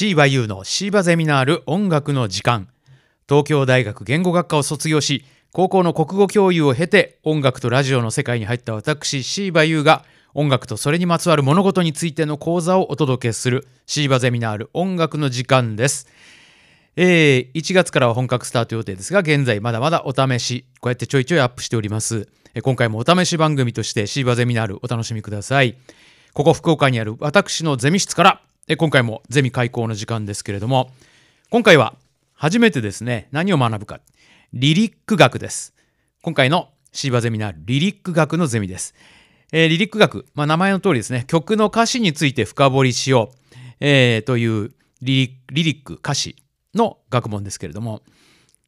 シーバユーのシーバゼミナール音楽の時間東京大学言語学科を卒業し高校の国語教諭を経て音楽とラジオの世界に入った私シーバユーが音楽とそれにまつわる物事についての講座をお届けするシーバゼミナール音楽の時間です。えー、1月からは本格スタート予定ですが現在まだまだお試しこうやってちょいちょいアップしております。え今回もお試し番組としてシーバゼミナールお楽しみください。ここ福岡にある私のゼミ室からえ今回もゼミ開講の時間ですけれども今回は初めてですね何を学ぶかリリック学です。今回のシーバゼミナーリリック学のゼミです。えーリリック学、まあ、名前の通りですね曲の歌詞について深掘りしよう、えーというリリリリック歌詞の学問ですけれども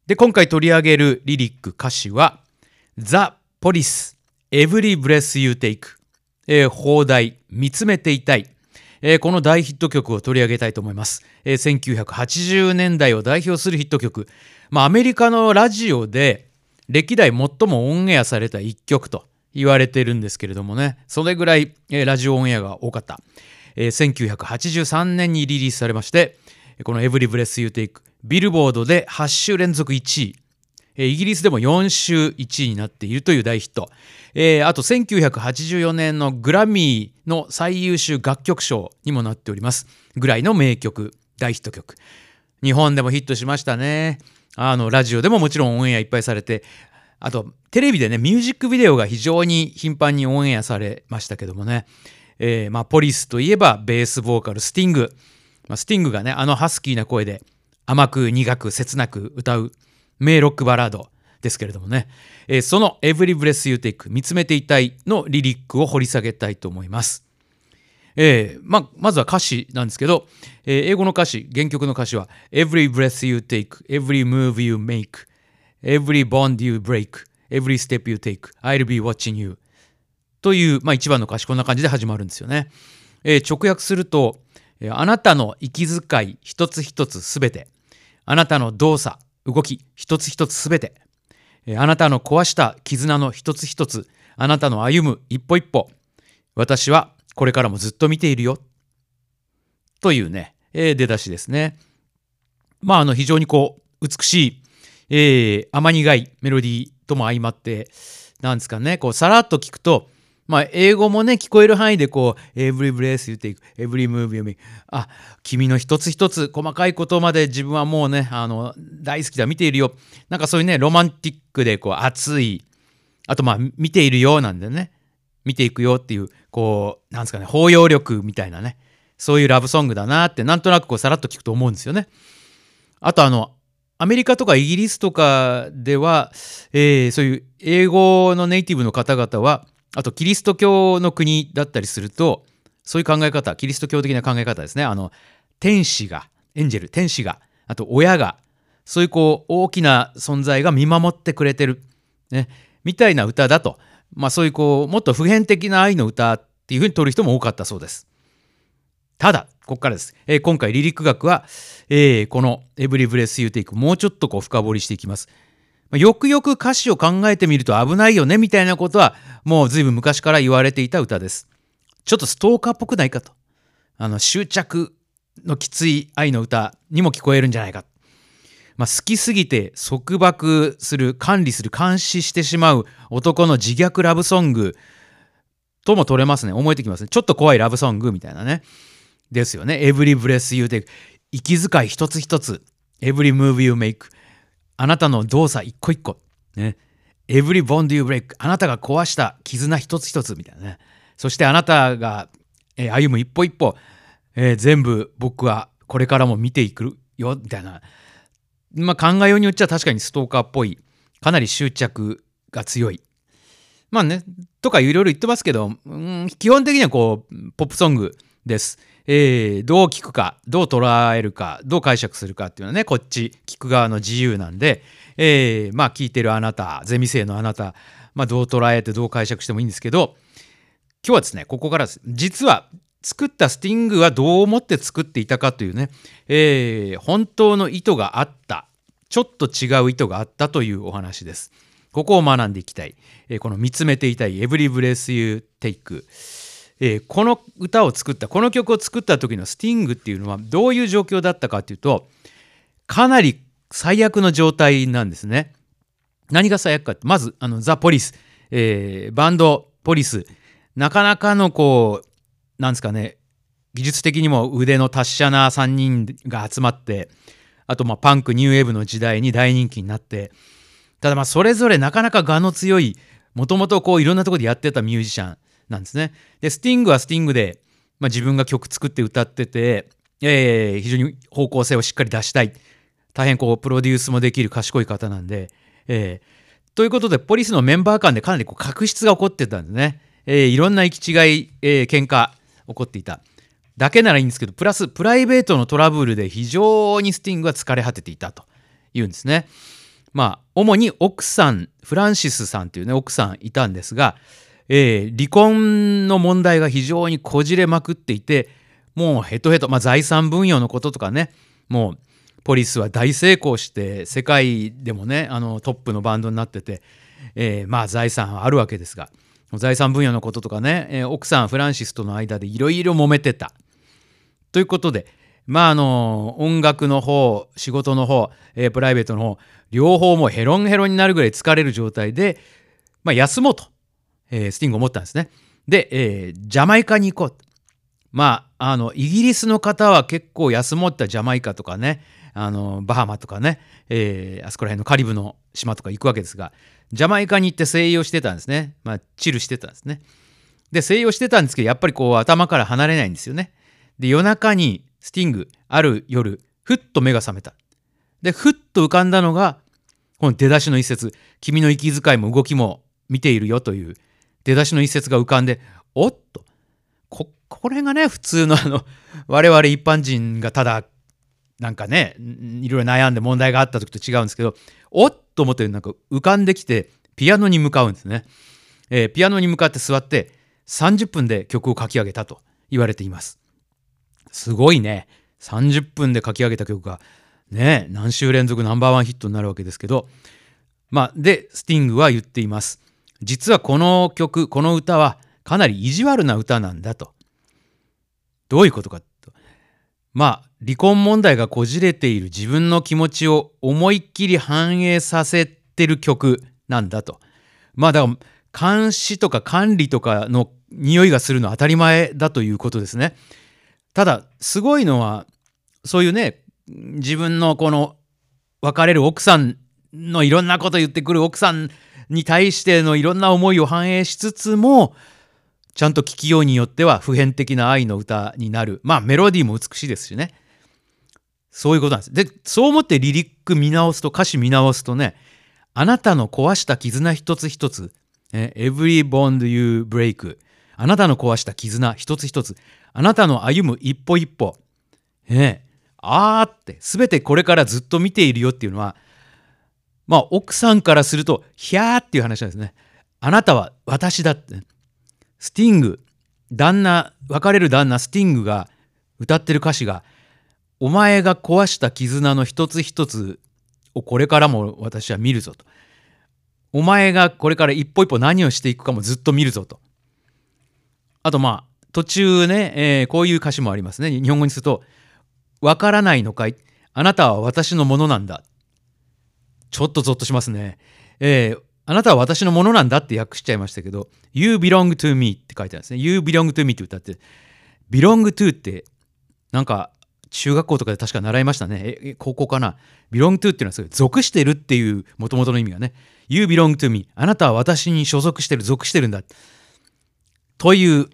で今回取り上げるリリック歌詞は「ザ・ポリス Every Breath You Take」えー放題「見つめていたい」えーこの大ヒット曲を取り上げたいと思います、えー1980年代を代表するヒット曲、まあ、アメリカのラジオで歴代最もオンエアされた一曲と言われてるんですけれどもね。それぐらい、えーラジオオンエアが多かった、えー1983年にリリースされましてこの「Every Breath You Take」ビルボードで8週連続1位。イギリスでも4週1位になっているという大ヒット、えーあと1984年のグラミーの最優秀楽曲賞にもなっております。ぐらいの名曲大ヒット曲。日本でもヒットしましたね。あのラジオでももちろんオンエアいっぱいされてあとテレビでねミュージックビデオが非常に頻繁にオンエアされましたけどもね、えーまあ、ポリスといえばベースボーカルスティング、まあ、スティングがねあのハスキーな声で甘く苦く切なく歌う。名ロックバラードですけれどもね、えーその「Every Breath You Take 見つめていたい」のリリックを掘り下げたいと思います。えーままずは歌詞なんですけど、えー英語の歌詞原曲の歌詞は「Every breath you take every move you make every bond you break every step you take I'll be watching you」という、まあ、一番の歌詞こんな感じで始まるんですよね。えー直訳すると、えーあなたの息遣い一つ一つすべてあなたの動作動き一つ一つすべて。あなたの壊した絆の一つ一つあなたの歩む一歩一歩。私はこれからもずっと見ているよ。というね、え出だしですね。まああの非常にこう美しい、えー甘苦いメロディーとも相まってなんですかねこうさらっと聞くとまあ、英語もね聞こえる範囲でこう「every breath you take every move you make」あ君の一つ一つ細かいことまで自分はもうねあの大好きだ見ているよなんかそういうねロマンティックでこう熱いあとまあ見ているようなんでね見ていくよっていうこうなんですかね包容力みたいなねそういうラブソングだなってなんとなくこうさらっと聞くと思うんですよね。あとあのアメリカとかイギリスとかでは、えーそういう英語のネイティブの方々はあとキリスト教の国だったりするとそういう考え方キリスト教的な考え方ですねあの天使がエンジェル天使があと親がそういうこう大きな存在が見守ってくれてる、ね、みたいな歌だと、まあ、そういうこうもっと普遍的な愛の歌っていうふうに取る人も多かったそうです。ただここからです、えー今回リリック学は、えーこの「エブリブレス・ユーテイク」もうちょっとこう深掘りしていきます。よくよく歌詞を考えてみると危ないよねみたいなことはもう随分昔から言われていた歌です。ちょっとストーカーっぽくないかと。あの執着のきつい愛の歌にも聞こえるんじゃないか。まあ、好きすぎて束縛する管理する監視してしまう男の自虐ラブソングとも取れますね。思えてきますね。ちょっと怖いラブソングみたいなね。ですよね。Every breath you take 息遣い一つ一つ。Every move you make あなたの動作一個一個。ね。Every bond you break あなたが壊した絆一つ一つみたいなね。そしてあなたが、えー歩む一歩一歩、えー全部僕はこれからも見ていくよみたいな。まあ考えようによっちゃ確かにストーカーっぽい。かなり執着が強い。まあね。とかいろいろ言ってますけど、うん、基本的にはこうポップソングです。えーどう聞くかどう捉えるかどう解釈するかっていうのはねこっち聞く側の自由なんで、えーまあ聞いてるあなたゼミ生のあなた、まあ、どう捉えてどう解釈してもいいんですけど今日はですねここから実は作ったスティングはどう思って作っていたかというね、えー本当の意図があったちょっと違う意図があったというお話です。ここを学んでいきたい。えーこの見つめていたい Every Breath You Take、ええーこの歌を作ったこの曲を作った時のスティングっていうのはどういう状況だったかっていうとかなり最悪の状態なんですね。何が最悪かってまずあのザ・ポリス、えーバンドポリスなかなかのこうなんですかね技術的にも腕の達者な3人が集まってあとまあパンクニューウェーブの時代に大人気になってただまあそれぞれなかなか我の強いもともとこういろんなとこでやってたミュージシャンなんですね。でスティングはスティングで、まあ、自分が曲作って歌ってて、えー非常に方向性をしっかり出したい大変こうプロデュースもできる賢い方なんで、えーということでポリスのメンバー間でかなりこう確執が起こってたんですね。えーいろんな行き違い、えー喧嘩起こっていた。だけならいいんですけどプラスプライベートのトラブルで非常にスティングは疲れ果てていたというんですね。まあ主に奥さんフランシスさんというね奥さんいたんですが、えー離婚の問題が非常にこじれまくっていてもうヘトヘト、まあ、財産分与のこととかねもうポリスは大成功して世界でもねあのトップのバンドになってて、えーまあ財産はあるわけですが財産分与のこととかね、えー奥さんフランシスとの間でいろいろ揉めてた。ということでまああの音楽の方仕事の方、えープライベートの方両方もうヘロンヘロンになるぐらい疲れる状態で、まあ、休もうと、えースティング思ったんですね。で、えージャマイカに行こう。まあ、あのイギリスの方は結構休もったジャマイカとかねあのバハマとかね、えーあそこら辺のカリブの島とか行くわけですがジャマイカに行って静養してたんですね、まあ、チルしてたんですね。で静養してたんですけどやっぱりこう頭から離れないんですよね。で夜中にスティングある夜ふっと目が覚めた。でふっと浮かんだのがこの出だしの一節「君の息遣いも動きも見ているよ」という出だしの一節が浮かんでおっと。ここれがね普通の あの我々一般人がただなんかねいろいろ悩んで問題があった時と違うんですけどおっと思ってなんか浮かんできてピアノに向かうんですね、えーピアノに向かって座って30分で曲を書き上げたと言われています。すごいね。30分で書き上げた曲がね何週連続ナンバーワンヒットになるわけですけどまあでスティングは言っています。実はこの曲この歌はかなり意地悪な歌なんだと。どういうことかと。まあ離婚問題がこじれている自分の気持ちを思いっきり反映させてる曲なんだと。まあだから監視とか管理とかの匂いがするのは当たり前だということですね。ただすごいのはそういうね自分のこの別れる奥さんのいろんなこと言ってくる奥さんに対してのいろんな思いを反映しつつもちゃんと聞きようによっては普遍的な愛の歌になる。まあメロディーも美しいですしね。そういうことなんです。でそう思ってリリック見直すと歌詞見直すとねあなたの壊した絆一つ一つ、ね、Every bond you break あなたの壊した絆一つ一つあなたの歩む一歩一歩ねあーって全てこれからずっと見ているよっていうのはまあ奥さんからするとヒャーっていう話なんですね。あなたは私だって。スティング旦那別れる旦那スティングが歌ってる歌詞が「お前が壊した絆の一つ一つをこれからも私は見るぞ」と「お前がこれから一歩一歩何をしていくかもずっと見るぞ」と。あとまあ途中ね、えーこういう歌詞もありますね。日本語にすると「わからないのかい？あなたは私のものなんだ」ちょっとゾッとしますね。えーあなたは私のものなんだって訳しちゃいましたけど、You belong to me って書いてあるんですね。You belong to me って歌って、belong to って、なんか中学校とかで確か習いましたね。高校かな。belong to っていうのはすごい属してるっていう元々の意味がね。You belong to me あなたは私に所属してる、属してるんだ。という、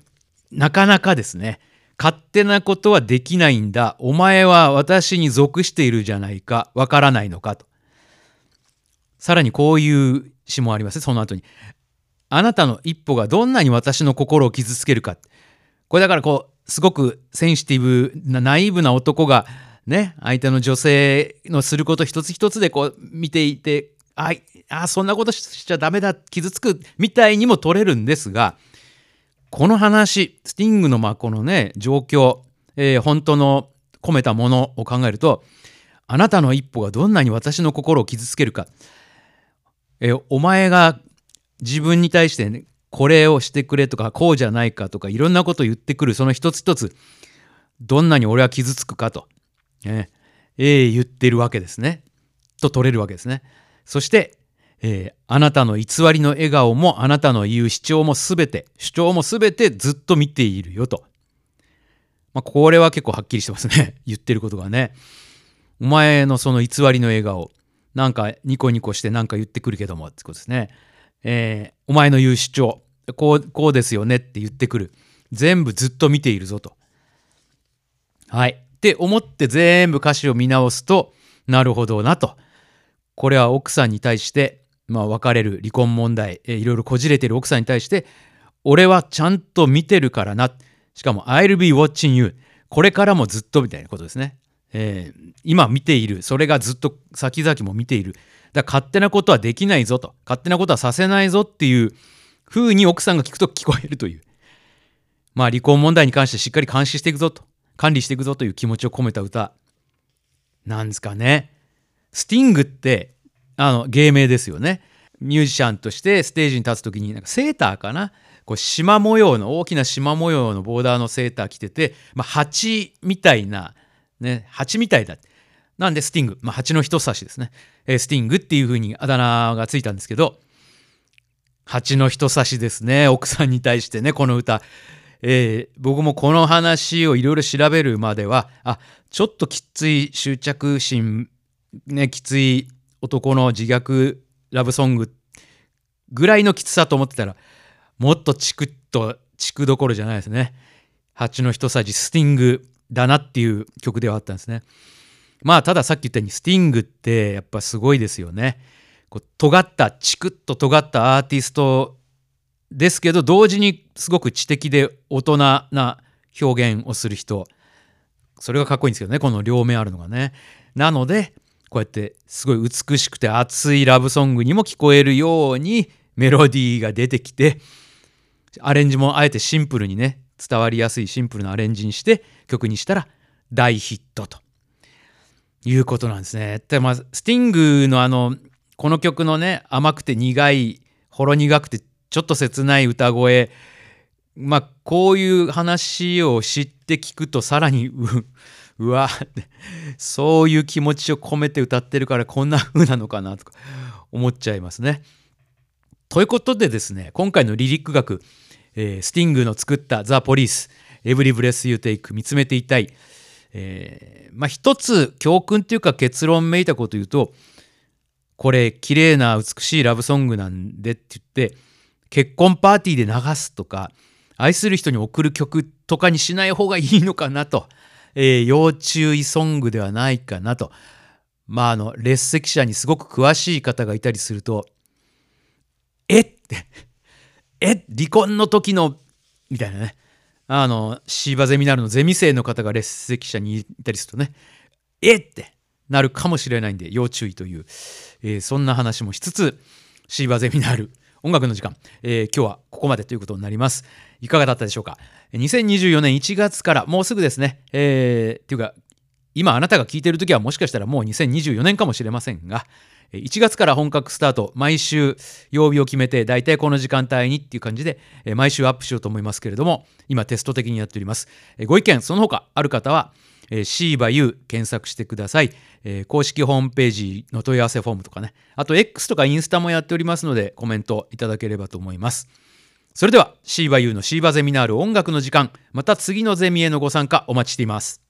なかなかですね。勝手なことはできないんだ。お前は私に属しているじゃないか。わからないのかと。さらにこういう詩もあります、その後に。あなたの一歩がどんなに私の心を傷つけるか。これだからこう、すごくセンシティブなナイーブな男がね、相手の女性のすること一つ一つでこう見ていて、ああそんなことしちゃダメだ、傷つくみたいにも取れるんですが、この話、スティングのまこのね、状況、えー本当の込めたものを考えると、あなたの一歩がどんなに私の心を傷つけるか、えお前が自分に対して、ね、これをしてくれとかこうじゃないかとかいろんなことを言ってくるその一つ一つどんなに俺は傷つくかと、ええー、言ってるわけですね。と取れるわけですね。そして、えー、あなたの偽りの笑顔もあなたの言う主張も全て主張も全てずっと見ているよと、まあ、これは結構はっきりしてますね。言ってることがね。お前のその偽りの笑顔。なんかニコニコしてなんか言ってくるけどもってことですね。えー、お前の言う主張こうこうですよねって言ってくる。全部ずっと見ているぞと。はい。って思って全部歌詞を見直すとなるほどなと。これは奥さんに対して、まあ、別れる離婚問題、えー、いろいろこじれてる奥さんに対して俺はちゃんと見てるからな。しかも I'll be watching you これからもずっとみたいなことですね、えー、今見ている。それがずっと先々も見ている。だから勝手なことはできないぞと。勝手なことはさせないぞっていう風に奥さんが聞くと聞こえるという。まあ離婚問題に関してしっかり監視していくぞと。管理していくぞという気持ちを込めた歌なんですかね。スティングってあの芸名ですよね。ミュージシャンとしてステージに立つ時になんかセーターかな。こう縞模様の大きな縞模様のボーダーのセーター着てて、まあ、蜂みたいなね蜂みたいだ。なんでスティング、まあ、蜂の人差しですね、えー、スティングっていう風にあだ名がついたんですけど蜂の人差しですね。奥さんに対してねこの歌、えー、僕もこの話をいろいろ調べるまではあちょっときつい執着心ねきつい男の自虐ラブソングぐらいのきつさと思ってたらもっとチクッとチクどころじゃないですね。蜂の人差しスティング。だなっていう曲ではあったんですね。まあたださっき言ったようにスティングってやっぱすごいですよね。こう尖ったチクッと尖ったアーティストですけど同時にすごく知的で大人な表現をする人それがかっこいいんですけどねこの両面あるのがね。なのでこうやってすごい美しくて熱いラブソングにも聞こえるようにメロディーが出てきてアレンジもあえてシンプルにね伝わりやすいシンプルなアレンジにして曲にしたら大ヒットと。いうことなんですね。でまあスティングのあのこの曲のね甘くて苦いほろ苦くてちょっと切ない歌声まあこういう話を知って聞くとさらにううわそういう気持ちを込めて歌ってるからこんな風なのかなとか思っちゃいますね。ということでですね今回のリリック学、えー、スティングの作った「ザ・ポリス」「 Every Breath You Take」「見つめていたい」えー、まあ一つ教訓っていうか結論めいたこと言うとこれ綺麗な美しいラブソングなんでって言って結婚パーティーで流すとか愛する人に送る曲とかにしない方がいいのかなと、えー、要注意ソングではないかなと。まああの列席者にすごく詳しい方がいたりすると「えっ?」て「え離婚の時の」みたいなね。あのシーバゼミナールのゼミ生の方が列席者にいたりするとね。えってなるかもしれないんで要注意という、えー、そんな話もしつつシーバゼミナール音楽の時間、えー、今日はここまでということになります。いかがだったでしょうか？2024年1月からもうすぐですね、えー、っていうか今あなたが聞いている時はもしかしたらもう2024年かもしれませんが、1月から本格スタート毎週曜日を決めて大体この時間帯にっていう感じで毎週アップしようと思いますけれども今テスト的にやっております。ご意見その他ある方はシーバユー検索してください、公式ホームページの問い合わせフォームとかね。あと X とかインスタもやっておりますのでコメントいただければと思います。それではシーバユーのシーバゼミナール音楽の時間また次のゼミへのご参加お待ちしています。